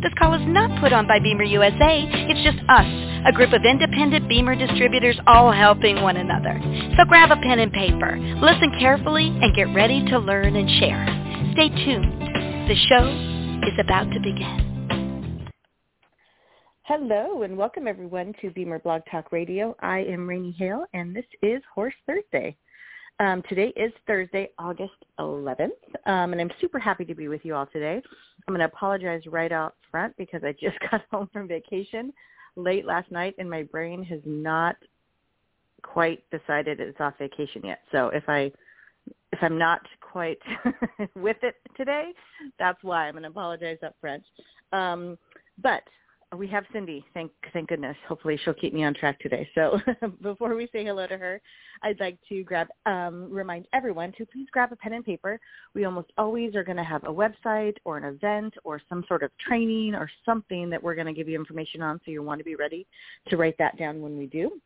This call is not put on by BEMER USA. It's just us, a group of independent BEMER distributors all helping one another. So grab a pen and paper, listen carefully, and get ready to learn and share. Stay tuned. The show is about to begin. Hello and welcome everyone to BEMER Blog Talk Radio. I am Raini Hale and this is Horse Thursday. Um, today is Thursday, August 11th, um, and I'm super happy to be with you all today. I'm going to apologize right out front because I just got home from vacation late last night, and my brain has not quite decided it's off vacation yet. So if I if I'm not quite with it today, that's why I'm going to apologize up front. Um, but we have Cindy. Thank thank goodness. Hopefully she'll keep me on track today. So before we say hello to her, I'd like to grab um, remind everyone to please grab a pen and paper. We almost always are going to have a website or an event or some sort of training or something that we're going to give you information on. So you want to be ready to write that down when we do.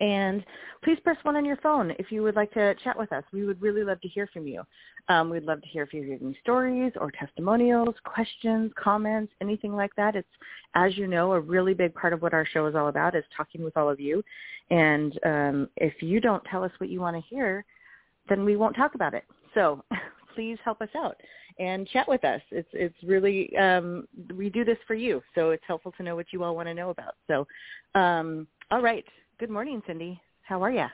And please press one on your phone if you would like to chat with us. We would really love to hear from you. Um, we'd love to hear if you're giving stories or testimonials, questions, comments, anything like that. It's, as you know, a really big part of what our show is all about is talking with all of you. And um, if you don't tell us what you want to hear, then we won't talk about it. So please help us out and chat with us. It's it's really um, we do this for you, so it's helpful to know what you all want to know about. So, um, all right. Good morning, Cindy. How are you?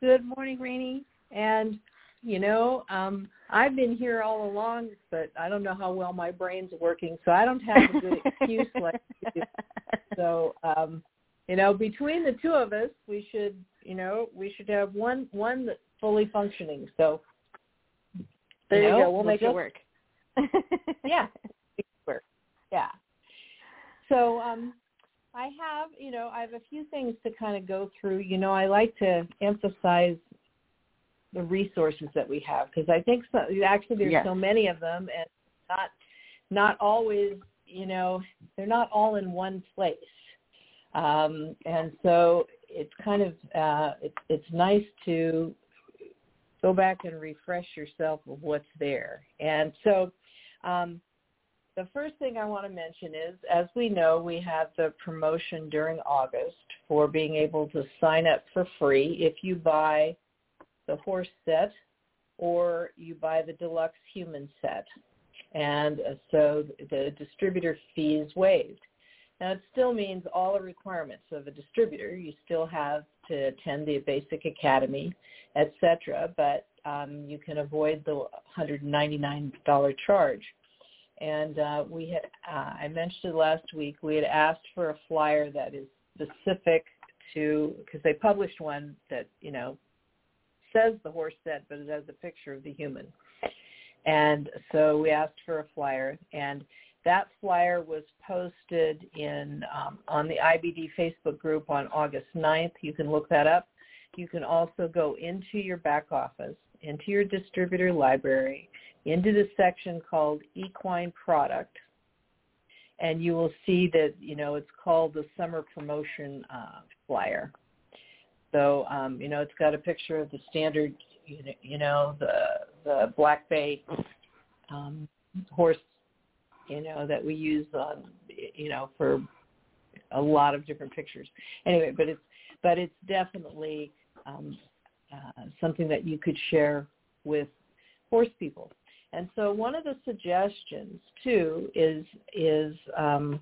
Good morning, Raini. And you know, um, I've been here all along, but I don't know how well my brain's working, so I don't have a good excuse like you. So, um, you know, between the two of us, we should, you know, we should have one one that's fully functioning. So, there you, know, go. We'll, we'll make it work. yeah, work. Yeah. So, um, I have, you know, I have a few things to kind of go through. You know, I like to emphasize the resources that we have because I think so, actually there's Yes. so many of them and not not always you know they're not all in one place um, and so it's kind of uh, it's it's nice to go back and refresh yourself of what's there and so um, the first thing I want to mention is, as we know, we have the promotion during August for being able to sign up for free if you buy the horse set or you buy the deluxe human set. And so the distributor fee is waived. Now it still means all the requirements of a distributor. You still have to attend the basic academy, etc. But um, you can avoid the $199 charge. And uh, we had, uh, I mentioned last week, we had asked for a flyer that is specific to, because they published one that, you know, says the horse set, but it has a picture of the human. And so we asked for a flyer, and that flyer was posted in um, on the IBD Facebook group on August 9th. You can look that up. You can also go into your back office, into your distributor library, into the section called Equine Product, and you will see that you know it's called the Summer Promotion uh, flyer. So um, you know it's got a picture of the standard, you know, the the Black Bay um, horse, you know that we use on you know for a lot of different pictures. Anyway, but it's but it's definitely um, uh, something that you could share with horse people. And so one of the suggestions too is is um,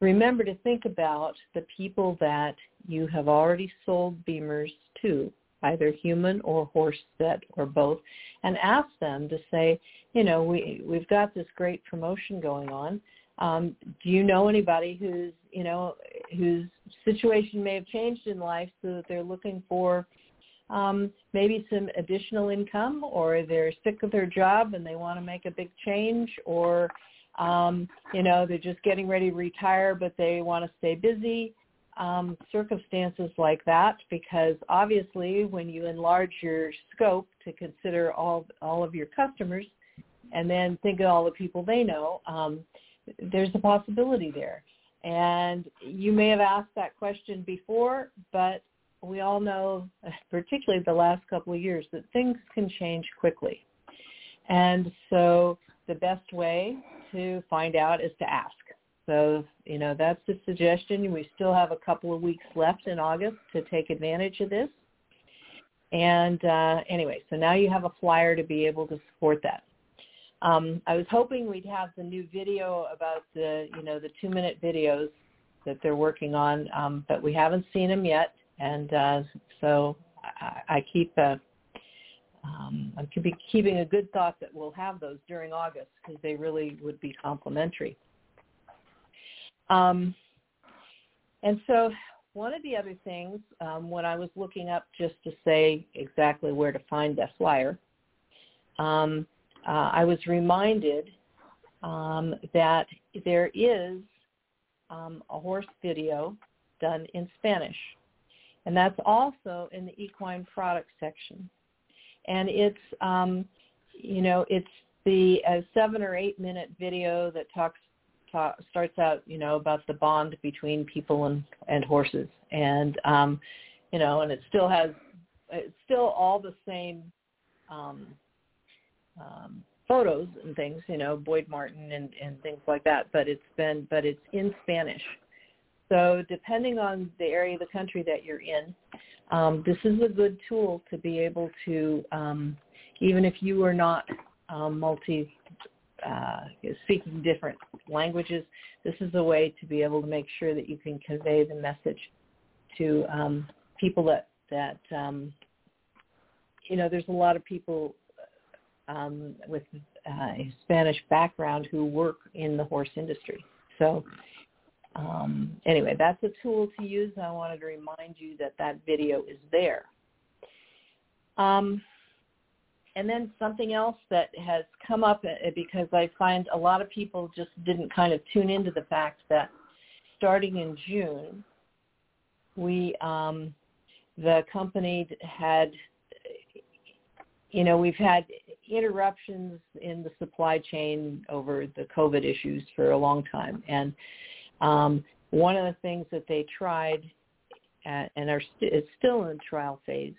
remember to think about the people that you have already sold BEMERs to either human or horse set or both and ask them to say, you know, we we've got this great promotion going on. Um, do you know anybody who's, you know, whose situation may have changed in life so that they're looking for um, maybe some additional income or they're sick of their job and they want to make a big change or um, you know, they're just getting ready to retire but they want to stay busy? Um, circumstances like that because obviously when you enlarge your scope to consider all all of your customers and then think of all the people they know, um, there's a possibility there. And you may have asked that question before, but we all know, particularly the last couple of years, that things can change quickly. And so the best way to find out is to ask. So, you know, that's the suggestion. We still have a couple of weeks left in August to take advantage of this. And uh, anyway, so now you have a flyer to be able to support that. Um, I was hoping we'd have the new video about the, you know, the two-minute videos that they're working on, um, but we haven't seen them yet. And uh, so I, I keep a, um, I'm keeping a good thought that we'll have those during August because they really would be complementary. Um, and so one of the other things um, when I was looking up just to say exactly where to find that flyer, um, uh, I was reminded um, that there is um, a horse video done in Spanish. And that's also in the equine product section. And it's, um, you know, it's the a seven or eight minute video that talks talk, starts out, you know, about the bond between people and and horses, and um, you know, and it still has it's still all the same um, um, photos and things, you know, Boyd Martin and and things like that. But it's been but it's in Spanish. So depending on the area of the country that you're in, um, this is a good tool to be able to, um, even if you are not um, multi uh, speaking different languages, this is a way to be able to make sure that you can convey the message to um, people that that um, you know. There's a lot of people um, with uh, a Spanish background who work in the horse industry. So um, anyway, that's a tool to use. I wanted to remind you that that video is there. Um, and then something else that has come up uh, because I find a lot of people just didn't kind of tune into the fact that starting in June, we um, the company had, you know, we've had interruptions in the supply chain over the COVID issues for a long time, and um, one of the things that they tried at, and are st- is still in trial phase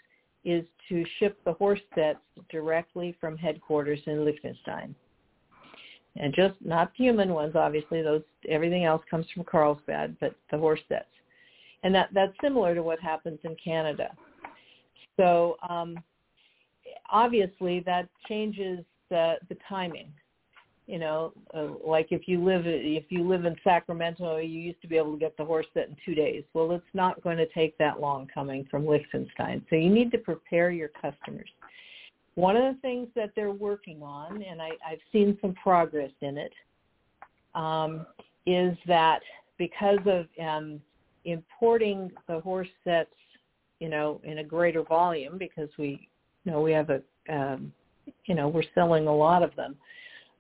is to ship the horse sets directly from headquarters in Liechtenstein. And just not human ones, obviously. Those everything else comes from Carlsbad, but the horse sets, and that that's similar to what happens in Canada. So um, obviously that changes the the timing you know, uh, like if you live if you live in Sacramento, you used to be able to get the horse set in two days. Well, it's not going to take that long coming from Liechtenstein. So you need to prepare your customers. One of the things that they're working on, and I, I've seen some progress in it, um, is that because of um, importing the horse sets, you know, in a greater volume, because we, you know, we have a, um, you know, we're selling a lot of them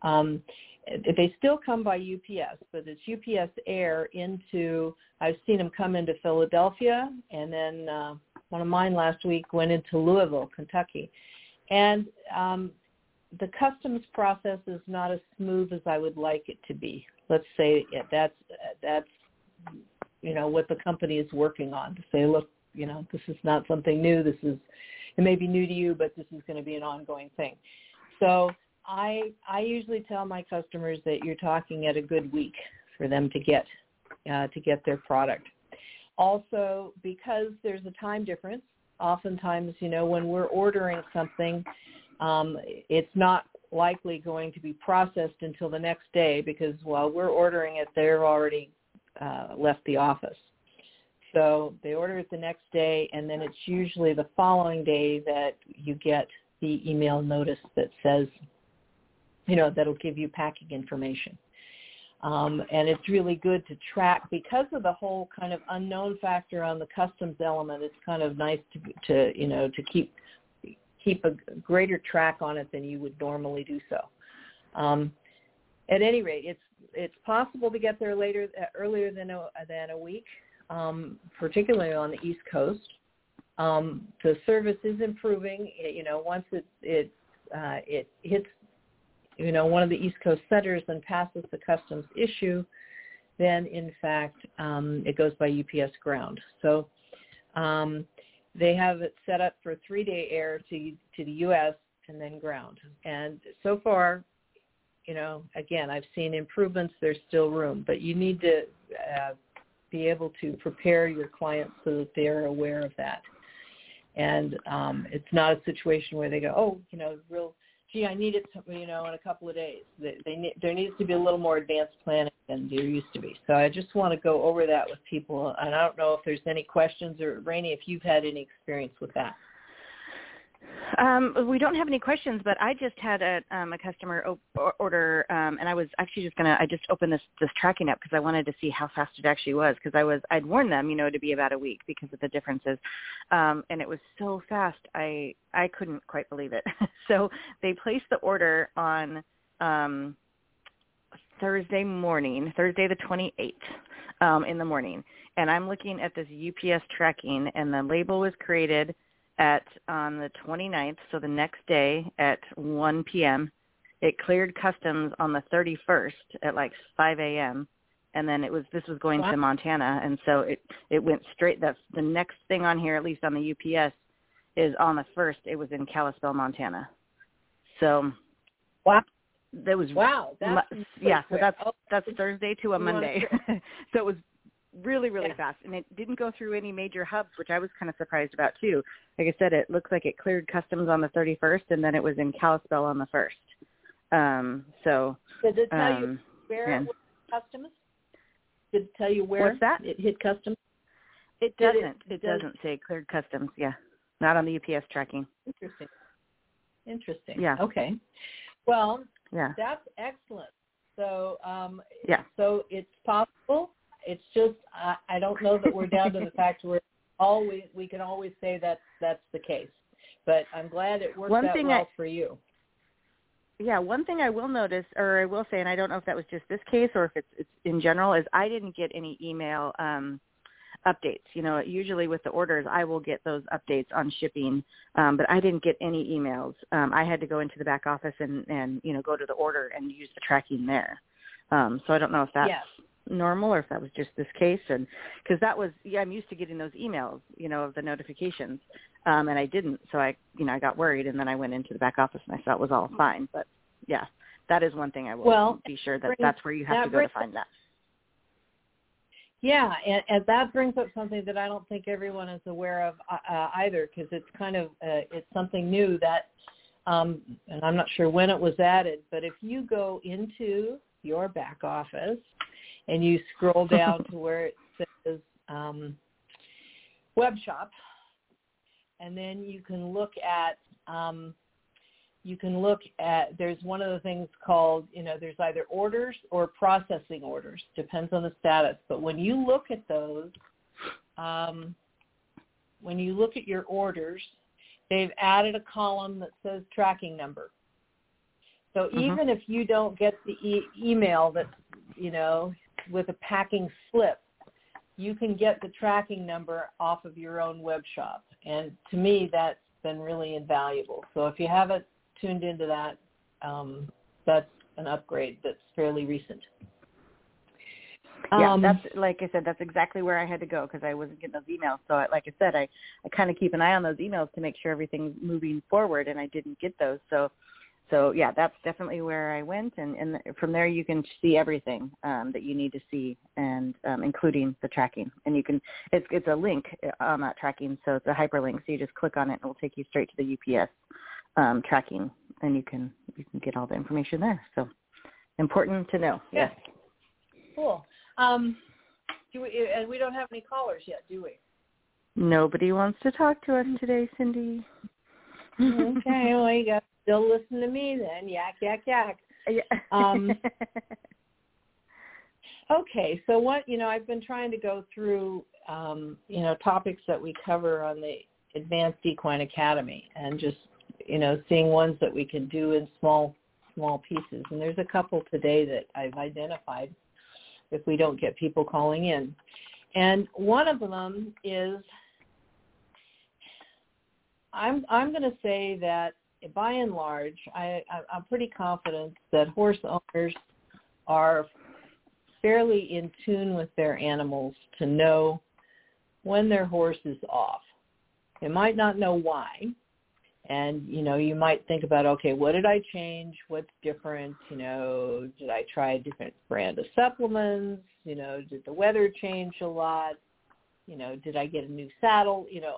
um, they still come by UPS, but it's UPS Air into. I've seen them come into Philadelphia, and then uh, one of mine last week went into Louisville, Kentucky, and um, the customs process is not as smooth as I would like it to be. Let's say that's that's you know what the company is working on to say, look, you know, this is not something new. This is it may be new to you, but this is going to be an ongoing thing. So I I usually tell my customers that you're talking at a good week for them to get uh, to get their product. Also, because there's a time difference, oftentimes you know when we're ordering something, um, it's not likely going to be processed until the next day because while we're ordering it, they're already uh, left the office. So they order it the next day, and then it's usually the following day that you get the email notice that says, you know, that'll give you packing information. Um, and it's really good to track because of the whole kind of unknown factor on the customs element. It's kind of nice to, to you know, to keep keep a greater track on it than you would normally do so. Um, at any rate, it's it's possible to get there later uh, earlier than a, than a week, um, particularly on the East Coast. Um, the service is improving. It, you know, once it it uh, it hits you know one of the East Coast centers and passes the customs issue, then in fact um, it goes by UPS ground. So um, they have it set up for three-day air to to the U.S. and then ground. And so far, you know, again, I've seen improvements. There's still room, but you need to uh, be able to prepare your clients so that they're aware of that. And um, it's not a situation where they go, oh, you know, real, gee, I need it, you know, in a couple of days. They, they need, there needs to be a little more advanced planning than there used to be. So I just want to go over that with people. And I don't know if there's any questions or Raini, if you've had any experience with that. Um, we don't have any questions, but I just had a, um, a customer op- order, um, and I was actually just gonna. I just opened this this tracking up because I wanted to see how fast it actually was because I was I'd warned them, you know, to be about a week because of the differences, um, and it was so fast. I I couldn't quite believe it. so they placed the order on um, Thursday morning, Thursday the 28th um, in the morning, and I'm looking at this UPS tracking, and the label was created at on the 29th, so the next day at 1 p.m. It cleared customs on the 31st at like 5 a.m. And then it was this was going wow. to Montana, and so it it went straight. That's the next thing on here, at least on the UPS, is on the first. It was in Kalispell, Montana. So, wow, that was wow. That's yeah. So that's oh, that's Thursday to a Monday. so it was really really yeah. fast and it didn't go through any major hubs which i was kind of surprised about too. Like i said it looks like it cleared customs on the 31st and then it was in kalispell on the 1st um so did it tell um, you where it was customs? Did it tell you where what's that? it hit customs? It doesn't. It, it, does doesn't say cleared customs yeah. Not on the ups tracking. Interesting. Interesting. Yeah. Okay. Well yeah. that's excellent. So um yeah. so it's possible it's just I, I don't know that we're down to the fact where always we can always say that that's the case. But I'm glad it worked one out thing well I, for you. Yeah, one thing I will notice, or I will say, and I don't know if that was just this case or if it's, it's in general, is I didn't get any email um, updates. You know, usually with the orders, I will get those updates on shipping, um, but I didn't get any emails. Um, I had to go into the back office and, and you know go to the order and use the tracking there. Um, so I don't know if that's yes normal or if that was just this case? And because that was yeah i'm used to getting those emails you know of the notifications um and i didn't. So i you know i got worried and then i went into the back office and i saw it was all fine. But yeah that is one thing i will well, be sure that that's where you have to go to find that. Yeah, and, and that brings up something that I don't think everyone is aware of uh, uh either, because it's kind of uh, it's something new that, um, and I'm not sure when it was added, but if you go into your back office and you scroll down to where it says um, web shop, and then you can look at um, you can look at there's one of the things called you know there's either orders or processing orders depends on the status but when you look at those um, when you look at your orders they've added a column that says tracking number so mm-hmm. even if you don't get the e- email that you know with a packing slip, you can get the tracking number off of your own web shop. And to me, that's been really invaluable. So if you haven't tuned into that, um, that's an upgrade that's fairly recent. Yeah, um, that's like I said, that's exactly where I had to go because I wasn't getting those emails. So, I, like I said, I I kind of keep an eye on those emails to make sure everything's moving forward, and I didn't get those. So, so yeah, that's definitely where I went, and, and from there you can see everything um, that you need to see, and um, including the tracking. And you can it's it's a link on that tracking, so it's a hyperlink. So you just click on it, and it will take you straight to the UPS um, tracking, and you can you can get all the information there. So important to know. Yes. Cool. Um, do we, and we don't have any callers yet, do we? Nobody wants to talk to us today, Cindy. okay, well you got still listen to me then. Yak yak yak. Yeah. Um, okay, so what you know, I've been trying to go through um, you know topics that we cover on the Advanced Equine Academy, and just you know seeing ones that we can do in small small pieces. And there's a couple today that I've identified if we don't get people calling in. And one of them is I'm I'm going to say that by and large, I, I'm pretty confident that horse owners are fairly in tune with their animals to know when their horse is off. They might not know why. And, you know, you might think about, okay, what did I change? What's different? You know, did I try a different brand of supplements? You know, did the weather change a lot? You know, did I get a new saddle? You know,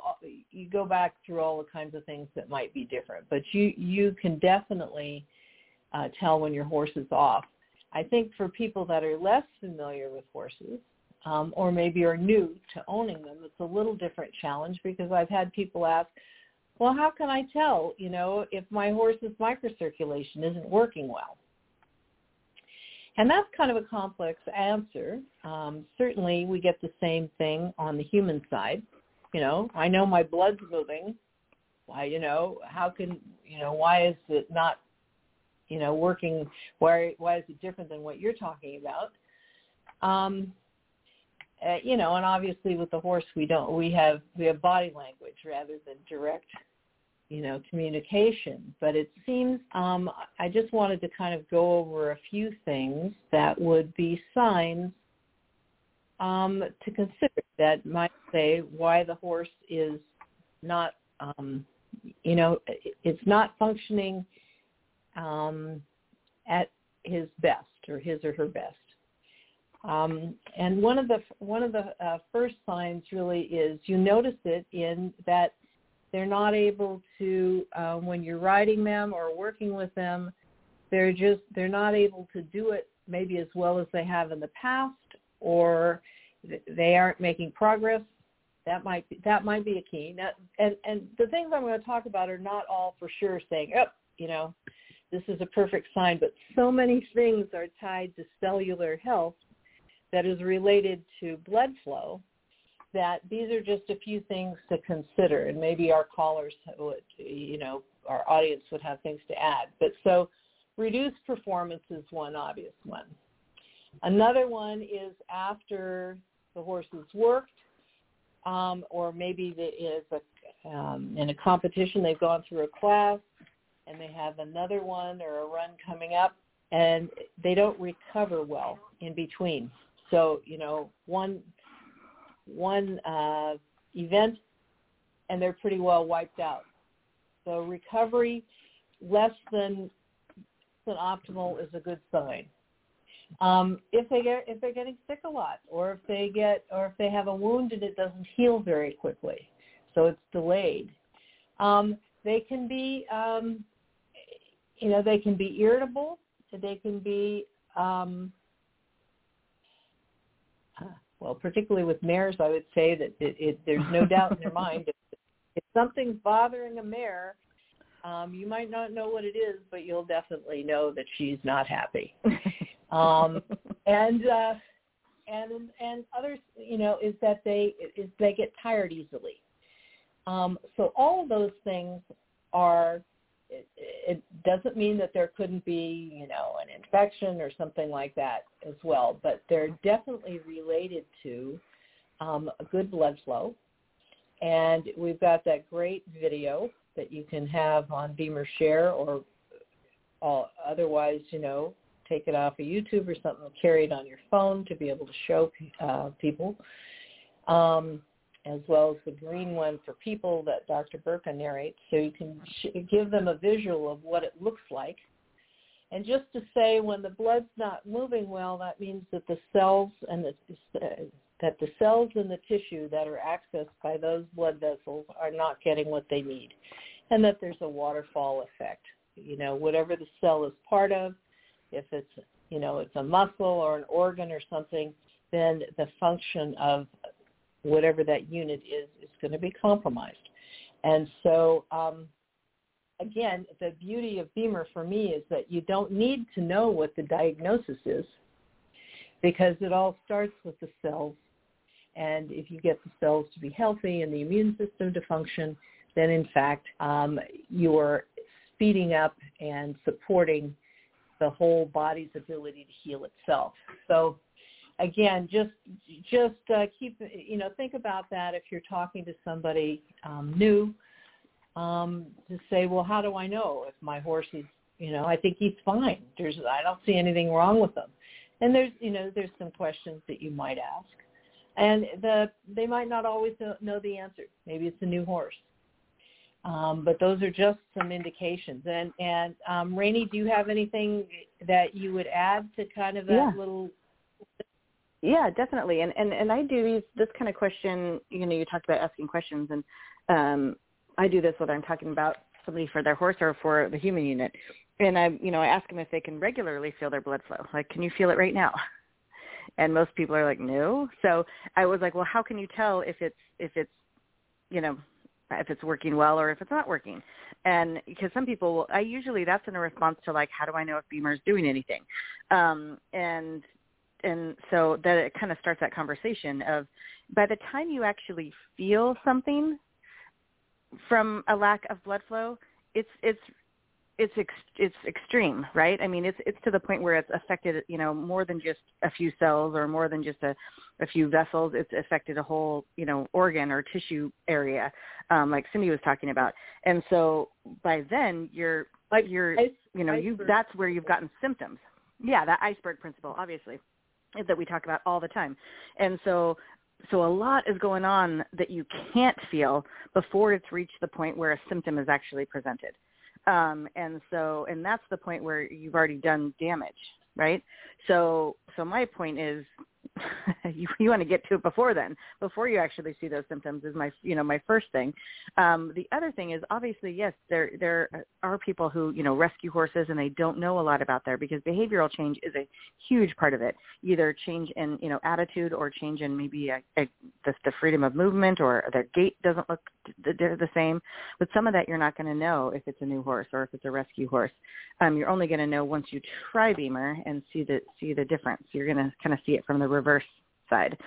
you go back through all the kinds of things that might be different, but you you can definitely uh, tell when your horse is off. I think for people that are less familiar with horses, um, or maybe are new to owning them, it's a little different challenge because I've had people ask, well, how can I tell, you know, if my horse's microcirculation isn't working well? And that's kind of a complex answer. Um, certainly we get the same thing on the human side. You know, I know my blood's moving. Why, you know, how can, you know, why is it not, you know, working? Why, why is it different than what you're talking about? Um, uh, you know, and obviously with the horse, we don't, we have, we have body language rather than direct you know, communication. But it seems um, I just wanted to kind of go over a few things that would be signs um, to consider that might say why the horse is not, um, you know, it's not functioning um, at his best or his or her best. Um, and one of the one of the uh, first signs really is you notice it in that they're not able to, um, when you're writing them or working with them, they're just, they're not able to do it maybe as well as they have in the past or they aren't making progress. That might be, that might be a key. Now, and, and the things I'm going to talk about are not all for sure saying, oh, you know, this is a perfect sign, but so many things are tied to cellular health that is related to blood flow that these are just a few things to consider, and maybe our callers would, you know, our audience would have things to add. But so reduced performance is one obvious one. Another one is after the horse has worked, um, or maybe it is a, um, in a competition, they've gone through a class, and they have another one or a run coming up, and they don't recover well in between. So, you know, one one uh, event, and they're pretty well wiped out. So recovery less than than optimal is a good sign. Um, if they get if they're getting sick a lot, or if they get or if they have a wound and it doesn't heal very quickly, so it's delayed. Um, they can be um, you know they can be irritable. They can be um, well, particularly with mares, I would say that it, it, there's no doubt in their mind if, if something's bothering a mare, um, you might not know what it is, but you'll definitely know that she's not happy. um, and uh, and and others, you know, is that they is they get tired easily. Um, so all of those things are it, it doesn't mean that there couldn't be, you know, an infection or something like that as well, but they're definitely related to um, a good blood flow. And we've got that great video that you can have on BEMER Share or all, otherwise, you know, take it off of YouTube or something, carry it on your phone to be able to show uh, people. Um, as well as the green one for people that Dr. Burka narrates, so you can sh- give them a visual of what it looks like. And just to say, when the blood's not moving well, that means that the cells and the, uh, that the cells in the tissue that are accessed by those blood vessels are not getting what they need, and that there's a waterfall effect. You know, whatever the cell is part of, if it's you know it's a muscle or an organ or something, then the function of whatever that unit is is going to be compromised. And so, um, again, the beauty of BEMER for me is that you don't need to know what the diagnosis is because it all starts with the cells. And if you get the cells to be healthy and the immune system to function, then in fact um, you're speeding up and supporting the whole body's ability to heal itself. So again, just just uh, keep you know think about that if you're talking to somebody um, new. Um, to say, well, how do I know if my horse is, you know, I think he's fine. There's, I don't see anything wrong with him. And there's, you know, there's some questions that you might ask, and the they might not always know the answer. Maybe it's a new horse. Um, but those are just some indications. And and um, Raini, do you have anything that you would add to kind of that yeah. little yeah, definitely. And and and I do these this kind of question. You know, you talked about asking questions, and um, I do this whether I'm talking about somebody for their horse or for the human unit. And I, you know, I ask them if they can regularly feel their blood flow. Like, can you feel it right now? And most people are like, no. So I was like, well, how can you tell if it's if it's, you know, if it's working well or if it's not working? And because some people, I usually that's in a response to like, how do I know if BEMER is doing anything? Um, and and so that it kind of starts that conversation of by the time you actually feel something from a lack of blood flow it's it's it's ex, it's extreme right? I mean it's it's to the point where it's affected you know more than just a few cells or more than just a a few vessels. It's affected a whole you know organ or tissue area um like cindy was talking about. And so by then you're like you're you know you that's where you've gotten symptoms. Yeah that iceberg principle obviously that we talk about all the time. And so so a lot is going on that you can't feel before it's reached the point where a symptom is actually presented. Um, and so and that's the point where you've already done damage, right? So so my point is you, you want to get to it before then, before you actually see those symptoms is my, you know, my first thing. Um, the other thing is obviously, yes, there, there are people who, you know, rescue horses and they don't know a lot about there because behavioral change is a huge part of it. Either change in, you know, attitude or change in maybe a, a, the, the freedom of movement or their gait doesn't look the, the same. But some of that you're not going to know if it's a new horse or if it's a rescue horse. Um, you're only going to know once you try BEMER and see the, see the difference. You're going to kind of see it from the reverse side.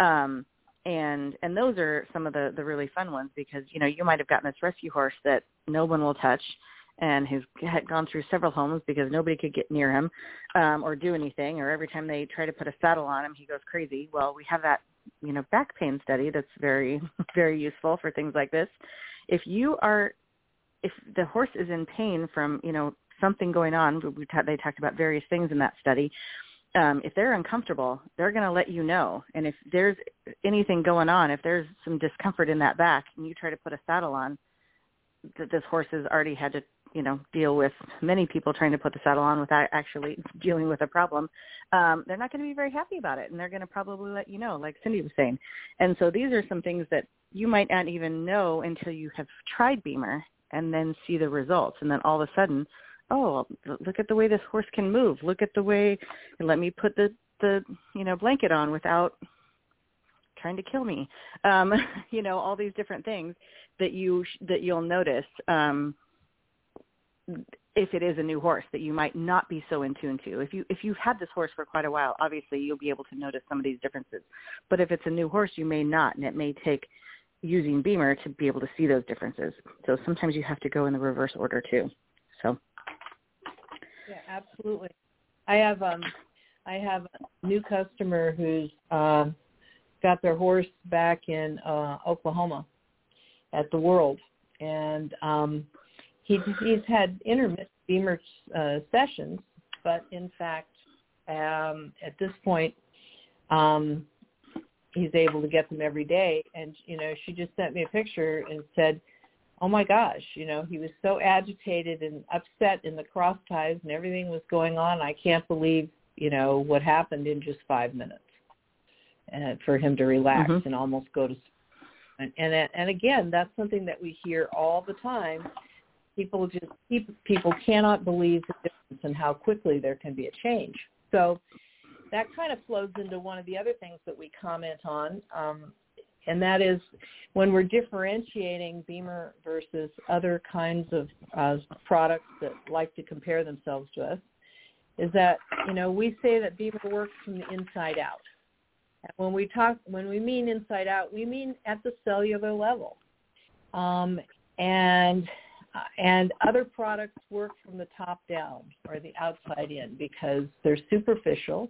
Um, and and those are some of the the really fun ones because you know you might have gotten this rescue horse that no one will touch and who had gone through several homes because nobody could get near him um or do anything or every time they try to put a saddle on him he goes crazy well we have that you know back pain study that's very very useful for things like this if you are if the horse is in pain from you know something going on we t- they talked about various things in that study um, if they're uncomfortable, they're going to let you know. And if there's anything going on, if there's some discomfort in that back, and you try to put a saddle on, that this horse has already had to, you know, deal with many people trying to put the saddle on without actually dealing with a problem. Um, they're not going to be very happy about it, and they're going to probably let you know, like Cindy was saying. And so these are some things that you might not even know until you have tried BEMER and then see the results, and then all of a sudden oh, look at the way this horse can move. Look at the way, let me put the the you know blanket on without trying to kill me. Um, you know, all these different things that you that you'll notice um, if it is a new horse that you might not be so in tune to. If you if you've had this horse for quite a while, obviously you'll be able to notice some of these differences. But if it's a new horse, you may not, and it may take using BEMER to be able to see those differences. So sometimes you have to go in the reverse order too. So yeah, absolutely. I have um I have a new customer who's uh, got their horse back in uh Oklahoma at the World and um he he's had intermittent BEMER uh, sessions, but in fact um at this point um he's able to get them every day and you know she just sent me a picture and said oh my gosh, you know, he was so agitated and upset in the cross ties and everything was going on. I can't believe, you know, what happened in just five minutes and uh, for him to relax mm-hmm. and almost go to sleep. And, and and again, that's something that we hear all the time. People just people cannot believe the difference and how quickly there can be a change. So that kind of flows into one of the other things that we comment on, um, and that is when we're differentiating BEMER versus other kinds of uh, products that like to compare themselves to us, is that you know we say that BEMER works from the inside out. And when we talk, when we mean inside out, we mean at the cellular level, um, and and other products work from the top down or the outside in because they're superficial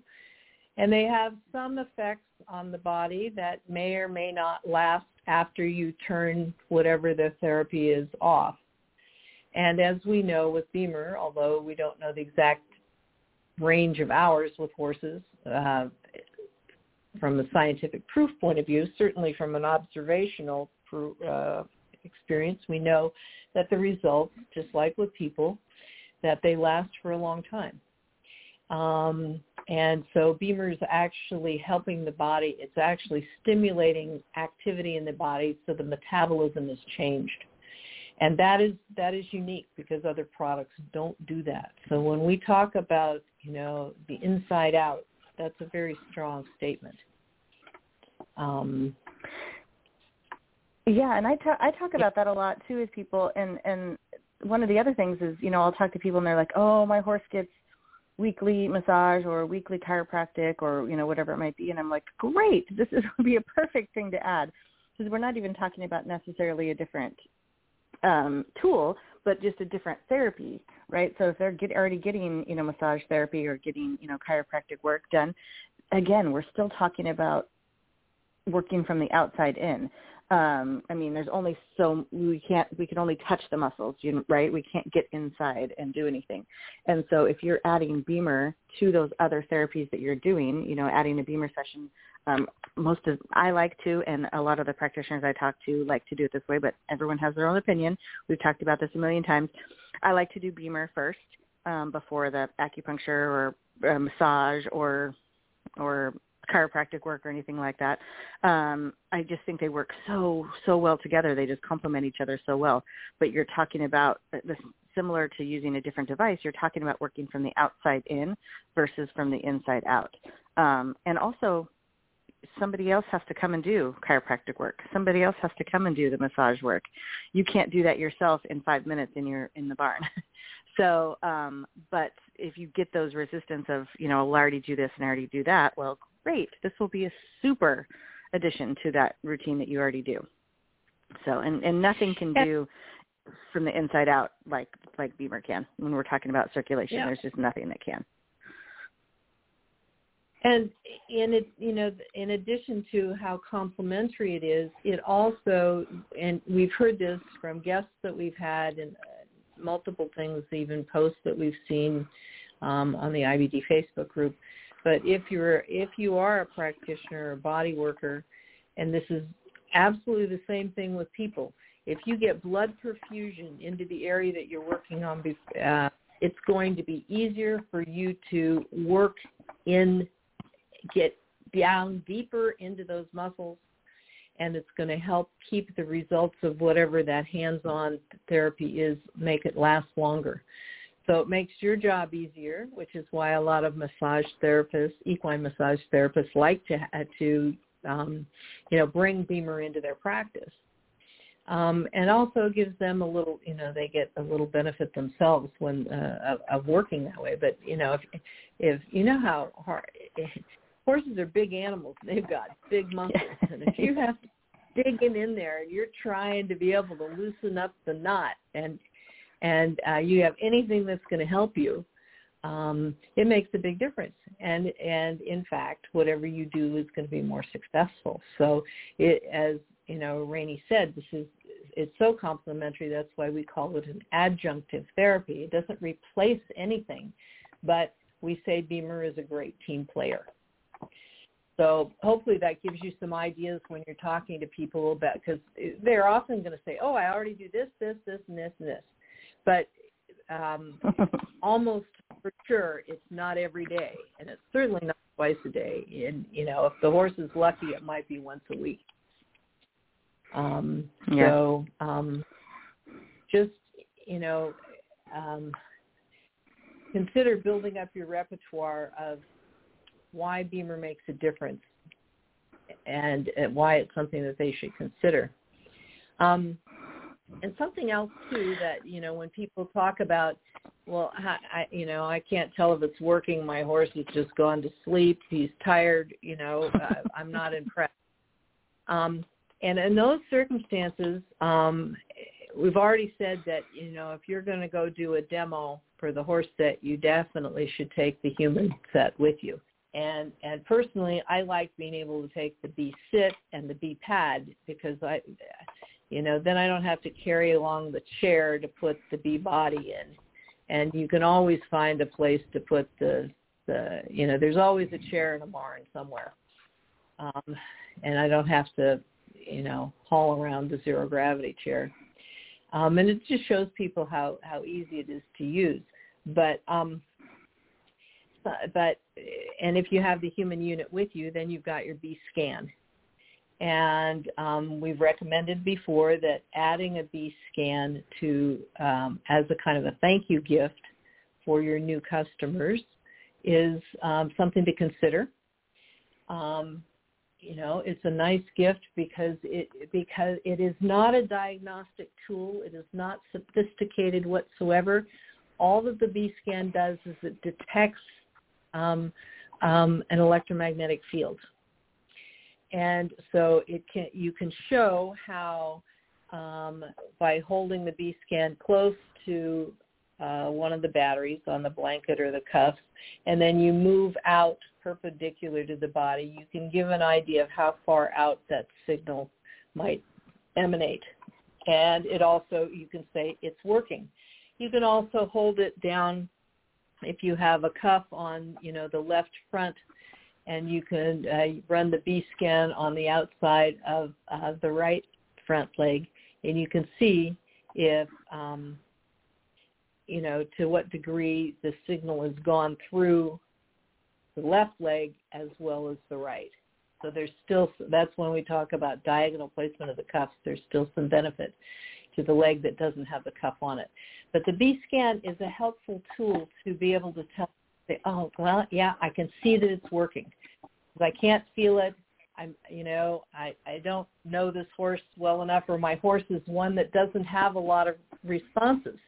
and they have some effects on the body that may or may not last after you turn whatever the therapy is off. And as we know with BEMER, although we don't know the exact range of hours with horses uh, from a scientific proof point of view, certainly from an observational uh, experience, we know that the results, just like with people, that they last for a long time. Um, and so BEMER is actually helping the body. It's actually stimulating activity in the body so the metabolism is changed. And that is that is unique because other products don't do that. So when we talk about, you know, the inside out, that's a very strong statement. Um, yeah, and I talk I talk about that a lot too with people and and one of the other things is, you know, I'll talk to people and they're like, "Oh, my horse gets weekly massage or weekly chiropractic or you know whatever it might be. And i'm like great this is would be a perfect thing to add. Because we're not even talking about necessarily a different um tool but just a different therapy right? So if they're get, already getting you know massage therapy or getting you know chiropractic work done again we're still talking about working from the outside in um i mean there's only so we can't we can only touch the muscles you right? We can't get inside and do anything. And so if you're adding BEMER to those other therapies that you're doing you know adding a BEMER session um most of i like to and a lot of the practitioners i talk to like to do it this way but everyone has their own opinion. We've talked about this a million times. I like to do BEMER first um before the acupuncture or uh, massage or or chiropractic work or anything like that. Um, I just think they work so so well together. They just complement each other so well. But you're talking about this similar to using a different device. You're talking about working from the outside in versus from the inside out. Um, and also, somebody else has to come and do chiropractic work. Somebody else has to come and do the massage work. You can't do that yourself in five minutes in your in the barn. so, um, but if you get those resistance of, you know, I already do this and I already do that, well, great. This will be a super addition to that routine that you already do. So, and, and nothing can do from the inside out like like BEMER can. When we're talking about circulation, yeah. there's just nothing that can. And in it, you know, in addition to how complementary it is, it also, and we've heard this from guests that we've had and uh, multiple things, even posts that we've seen um, on the IBD Facebook group, but if you're if you are a practitioner or a body worker, and this is absolutely the same thing with people, if you get blood perfusion into the area that you're working on, uh, it's going to be easier for you to work in, get down deeper into those muscles, and it's going to help keep the results of whatever that hands-on therapy is, make it last longer. So it makes your job easier, which is why a lot of massage therapists, equine massage therapists, like to to um, you know bring BEMER into their practice, um, and also gives them a little you know they get a little benefit themselves when uh, of, of working that way. But you know if if you know how hard horses are big animals, they've got big muscles, and if you have digging in there and you're trying to be able to loosen up the knot and and uh, you have anything that's going to help you, um, it makes a big difference. And and in fact, whatever you do is going to be more successful. So, it, as you know, Raini said, this is it's so complementary. That's why we call it an adjunctive therapy. It doesn't replace anything, but we say BEMER is a great team player. So hopefully that gives you some ideas when you're talking to people about because they're often going to say, "Oh, I already do this, this, this, and this, and this." But um, almost for sure it's not every day, and it's certainly not twice a day. And you know, if the horse is lucky, it might be once a week. Um, yeah. So um, just you know, um, consider building up your repertoire of why BEMER makes a difference and why it's something that they should consider. Um, and something else too that you know when people talk about well I, you know i can't tell if it's working my horse has just gone to sleep he's tired you know uh, i'm not impressed. Um and in those circumstances um we've already said that you know if you're going to go do a demo for the horse set you definitely should take the human set with you. And and personally i like being able to take the b sit and the b pad because i you know then i don't have to carry along the chair to put the b body in. And you can always find a place to put the the you know there's always a chair in a barn somewhere. Um and i don't have to you know haul around the zero gravity chair. Um and it just shows people how how easy it is to use. But um but and if you have the human unit with you then you've got your b scan and um, we've recommended before that adding a B scan to um, as a kind of a thank you gift for your new customers is um, something to consider. Um, you know, it's a nice gift because it because it is not a diagnostic tool. It is not sophisticated whatsoever. All that the B scan does is it detects um, um, an electromagnetic field and so it can you can show how um, by holding the B scan close to uh, one of the batteries on the blanket or the cuff, and then you move out perpendicular to the body, you can give an idea of how far out that signal might emanate. And it also, you can say it's working. You can also hold it down if you have a cuff on, you know, the left front and you can uh, run the B scan on the outside of uh, the right front leg, and you can see if um, you know to what degree the signal has gone through the left leg as well as the right. So there's still that's when we talk about diagonal placement of the cuffs. There's still some benefit to the leg that doesn't have the cuff on it. But the B scan is a helpful tool to be able to tell oh, well, yeah, I can see that it's working. I can't feel it. I'm, you know, I, I don't know this horse well enough, or my horse is one that doesn't have a lot of responses.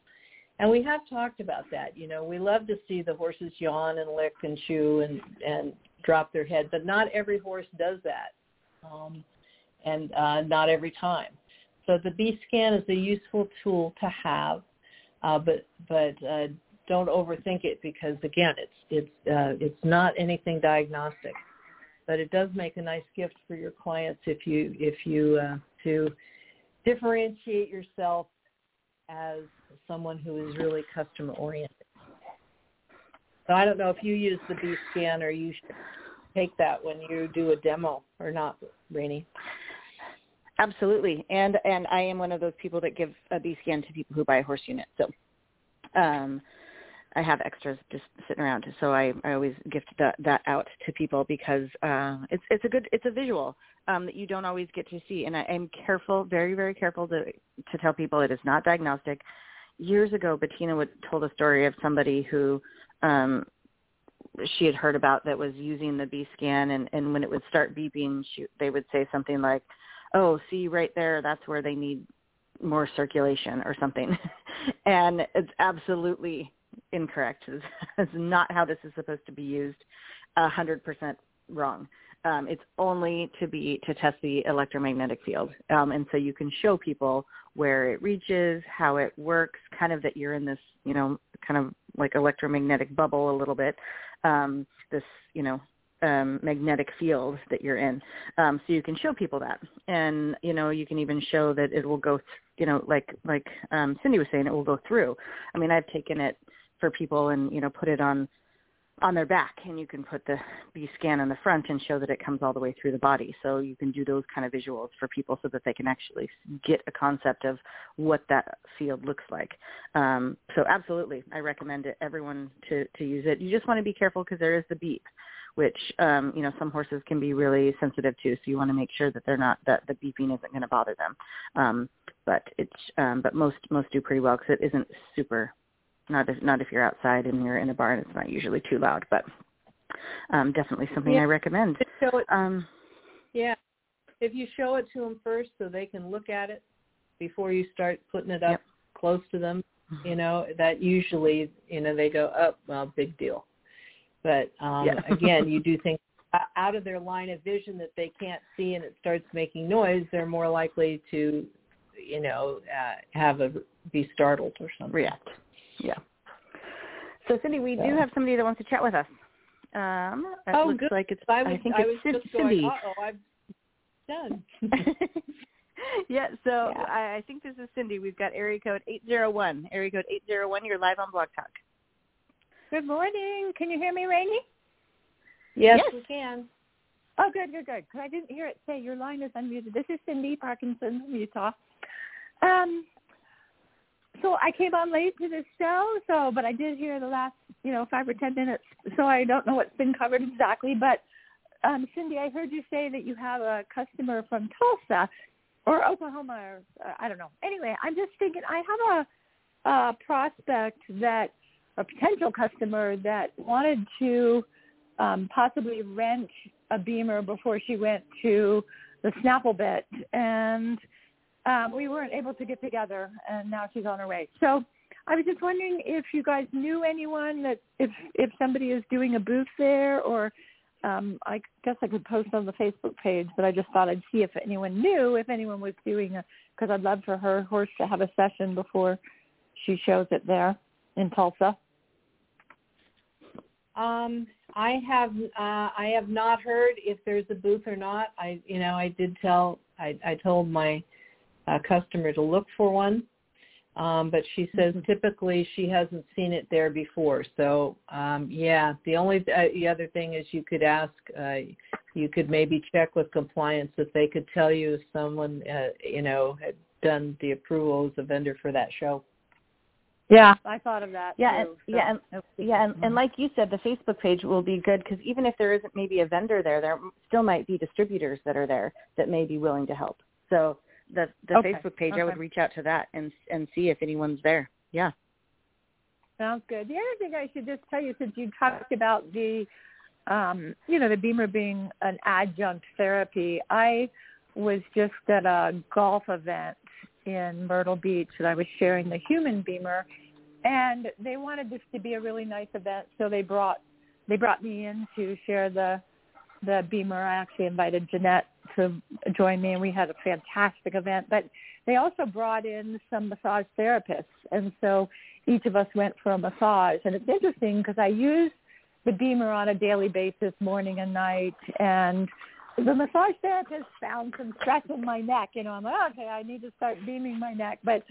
And we have talked about that. You know, we love to see the horses yawn and lick and chew and and drop their head, but not every horse does that, um, and uh, not every time. So the B scan is a useful tool to have, uh, but but uh, don't overthink it because again, it's it's uh, it's not anything diagnostic, but it does make a nice gift for your clients if you if you uh, to differentiate yourself as someone who is really customer oriented. So I don't know if you use the B scan or you should take that when you do a demo or not, Raini. Absolutely, and and I am one of those people that give a B scan to people who buy a horse unit. So, um, I have extras just sitting around, so I, I always gift that, that out to people because uh, it's it's a good it's a visual um, that you don't always get to see, and I am careful, very very careful to to tell people it is not diagnostic. Years ago, Bettina would told a story of somebody who um, she had heard about that was using the B scan, and and when it would start beeping, she, they would say something like, "Oh, see right there, that's where they need more circulation or something," and it's absolutely incorrect. Is not how this is supposed to be used. A hundred percent wrong. Um, it's only to be to test the electromagnetic field, um, and so you can show people where it reaches, how it works, kind of that you're in this, you know, kind of like electromagnetic bubble a little bit. Um, this, you know, um, magnetic field that you're in. Um, so you can show people that, and you know you can even show that it will go, th- you know, like like um, Cindy was saying, it will go through. I mean, I've taken it for people and you know put it on on their back and you can put the B scan in the front and show that it comes all the way through the body. So you can do those kind of visuals for people so that they can actually get a concept of what that field looks like. Um, so absolutely, I recommend it everyone to to use it. You just want to be careful because there is the beep, which um, you know some horses can be really sensitive to. So you want to make sure that they're not that the beeping isn't going to bother them. Um, but it's um, but most most do pretty well because it isn't super not if not if you're outside and you're in a barn. It's not usually too loud, but um, definitely something Yeah. I recommend. It, Um, yeah. If you show it to them first, so they can look at it before you start putting it up Yep. close to them, you know, that usually, you know, they go, "Oh, well, big deal." But um Yeah. again, you do things out of their line of vision that they can't see, and it starts making noise. They're more likely to, you know, uh, have a be startled or something. react. Yeah. So Cindy, we do have somebody that wants to chat with us. Um, it Oh, looks good. like it's. I was, I think I it's was Cin- just Cindy. "Uh-oh, I'm done." yeah, so Yeah. I, I think this is Cindy. We've got area code 801. Area code 801, you're live on Blog Talk. Good morning. Can you hear me, Raini? yes, Yes. we can. Oh, good, good, good. 'Cause I didn't hear it say your line is unmuted. This is Cindy Parkinson from Utah. Um, so I came on late to this show, so but I did hear the last, you know, five or ten minutes. So I don't know what's been covered exactly. But um, Cindy, I heard you say that you have a customer from Tulsa or Oklahoma, or uh, I don't know. Anyway, I'm just thinking I have a, a prospect that a potential customer that wanted to um, possibly rent a BEMER before she went to the Snaffle Bit, and um, we weren't able to get together, and now she's on her way. So I was just wondering if you guys knew anyone that if if somebody is doing a booth there, or um, I guess I could post on the Facebook page, but I just thought I'd see if anyone knew if anyone was doing a because I'd love for her horse to have a session before she shows it there in Tulsa. Um, I have uh, I have not heard if there's a booth or not. I you know I did tell I I told my uh, customer to look for one, um, but she says typically she hasn't seen it there before. So um, yeah, the only uh, the other thing is you could ask uh, you could maybe check with compliance if they could tell you if someone uh, you know had done the approval as a vendor for that show. Yeah, I thought of that. Yeah, and, so- yeah, and yeah, and, and like you said, the Facebook page will be good because even if there isn't maybe a vendor there, there still might be distributors that are there that may be willing to help. So the the Okay, Facebook page, I would reach out to that and and see if anyone's there. Yeah. Sounds good. The other thing I should just tell you, since you talked about the, um, you know, the BEMER being an adjunct therapy, I was just at a golf event in Myrtle Beach and I was sharing the human BEMER, and they wanted this to be a really nice event, so they brought they brought me in to share the the BEMER. I actually invited Jeanette to join me, and we had a fantastic event. But they also brought in some massage therapists, and so each of us went for a massage. And it's interesting because I use the BEMER on a daily basis, morning and night, and the massage therapist found some stress in my neck. You know, I'm like, oh, okay, I need to start beaming my neck. But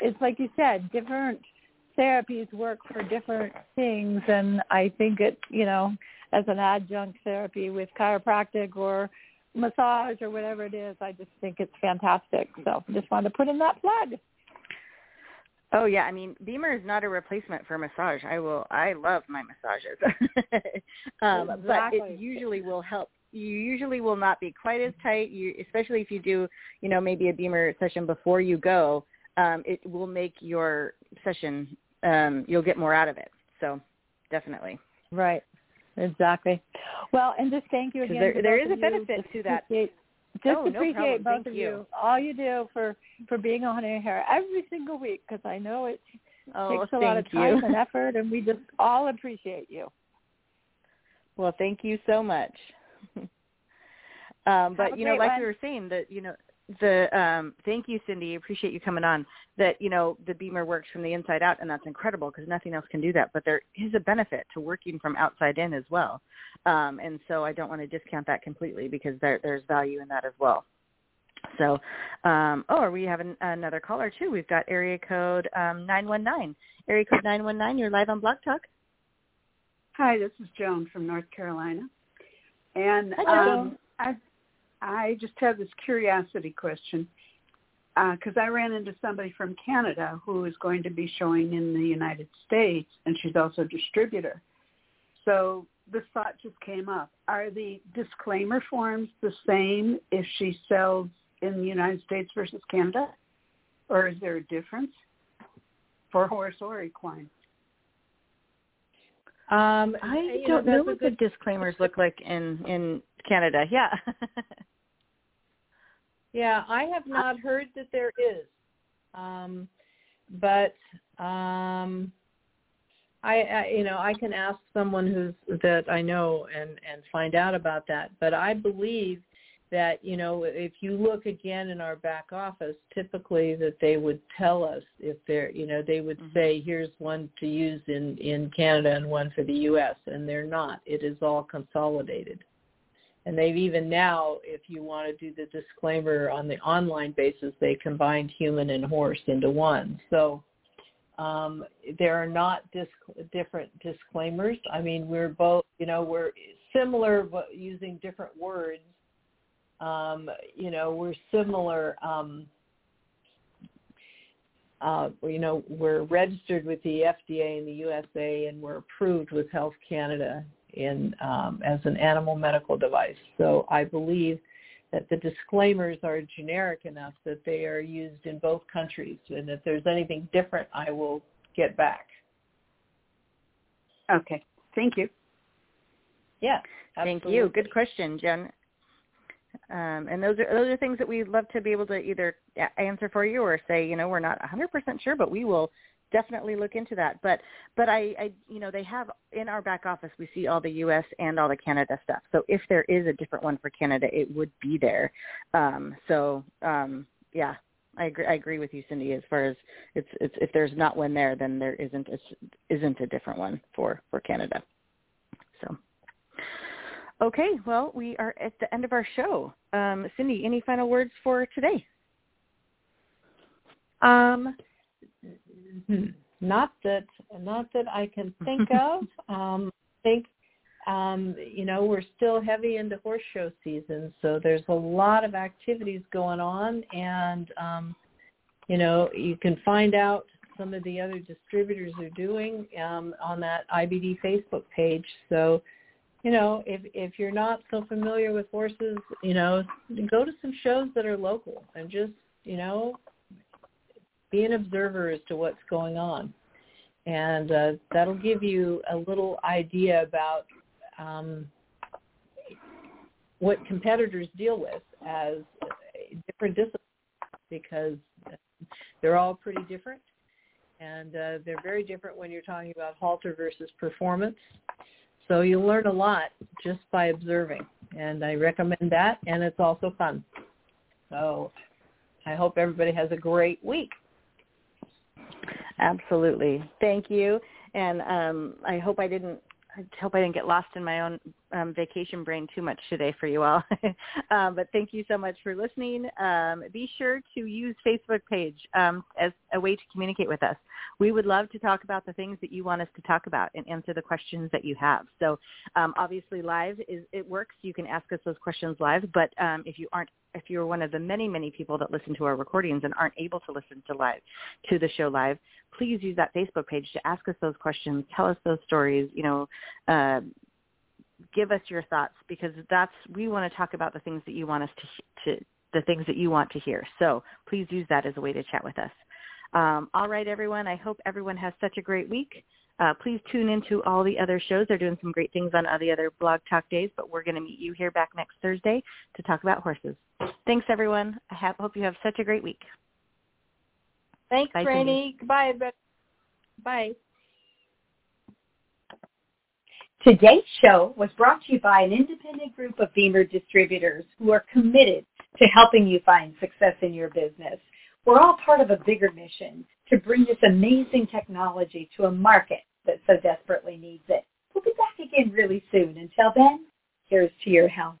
it's like you said, different therapies work for different things, and I think it, you know, as an adjunct therapy with chiropractic or massage or whatever it is, I just think it's fantastic. So just wanted to put in that plug. Oh yeah, I mean BEMER is not a replacement for massage. I will I love my massages. um but it usually will help you usually will not be quite as tight, you especially if you do, you know, maybe a BEMER session before you go, um it will make your session um you'll get more out of it. So, definitely. Right. Exactly. Well, and just thank you again. there- there is a benefit to that. appreciate- Just Oh, no appreciate problem. both Thank of you. All you do for for being on air every single week because I know it Oh, takes a lot of time you. and effort, and we just all appreciate you. Well, thank you so much. um, but you know, like one. we were saying, that you know, the um, thank you, Cindy. Appreciate you coming on. That you know, the BEMER works from the inside out, and that's incredible because nothing else can do that. But there is a benefit to working from outside in as well, um, and so I don't want to discount that completely because there, there's value in that as well. So, um, oh, we have an, another caller too. We've got area code um, 919. Area code 919. You're live on Blog Talk. Hi, this is Joan from North Carolina, and Hi, Joan. um, I I just have this curiosity question because I ran into somebody from Canada who is going to be showing in the United States, and she's also a distributor. So this thought just came up: Are the disclaimer forms the same if she sells in the United States versus Canada, or is there a difference for horse or equine? Um, I don't know, know what the disclaimers look like in in Canada. Yeah. Yeah, I have not heard that there is, um, but um, I, I, you know, I can ask someone who's that I know and and find out about that. But I believe that you know, if you look again in our back office, typically that they would tell us if they're, you know, they would Mhm. say here's one to use in in Canada and one for the U.S. and they're not. It is all consolidated. And they've even now, if you want to do the disclaimer on the online basis, they combined human and horse into one. So um, there are not disc- different disclaimers. I mean, we're both, you know, we're similar but using different words. Um, you know, we're similar. Um, uh, you know, we're registered with the FDA in the USA, and we're approved with Health Canada in um, as an animal medical device. So I believe that the disclaimers are generic enough that they are used in both countries, and if there's anything different, I will get back. Okay. Thank you. Yeah, Thank you. Good question, Jen. Um, and those are those are things that we'd love to be able to either answer for you or say, you know, we're not 100% sure, but we will definitely look into that. But but I, I you know they have in our back office we see all the U.S. and all the Canada stuff. So if there is a different one for Canada, it would be there. Um, so um, yeah, I agree. I agree with you, Cindy. As far as it's it's if there's not one there, then there isn't a, isn't a different one for for Canada. So. Okay, well, we are at the end of our show. Um, Cindy, any final words for today? Um, hmm, not that not that I can think of. Um, I think um, you know we're still heavy into horse show season, so there's a lot of activities going on, and um, you know you can find out some of the other distributors are doing um, on that IBD Facebook page. So you know, if if you're not so familiar with horses, you know, go to some shows that are local and just, you know, be an observer as to what's going on. And uh, that'll give you a little idea about um, what competitors deal with as different disciplines because they're all pretty different. And uh, they're very different when you're talking about halter versus performance. So you learn a lot just by observing, and I recommend that, and it's also fun. So I hope everybody has a great week. Absolutely. Thank you. And um, I hope I didn't I hope I didn't get lost in my own um, vacation brain too much today for you all. um, but thank you so much for listening. Um, be sure to use Facebook page um, as a way to communicate with us. We would love to talk about the things that you want us to talk about and answer the questions that you have. So um, obviously live is it works. You can ask us those questions live. But um, if you aren't if you're one of the many, many people that listen to our recordings and aren't able to listen to live to the show live, please use that Facebook page to ask us those questions, tell us those stories, you know, uh, give us your thoughts because that's we want to talk about the things that you want us to, to the things that you want to hear. So please use that as a way to chat with us. Um, all right, everyone. I hope everyone has such a great week. Uh, please tune into all the other shows. They're doing some great things on all the other blog talk days, but we're going to meet you here back next Thursday to talk about horses. Thanks, everyone. I have, hope you have such a great week. Thanks, Bye, Raini. Goodbye, everybody. Bye. Today's show was brought to you by an independent group of BEMER distributors who are committed to helping you find success in your business. We're all part of a bigger mission to bring this amazing technology to a market that so desperately needs it. We'll be back again really soon. Until then, here's to your health.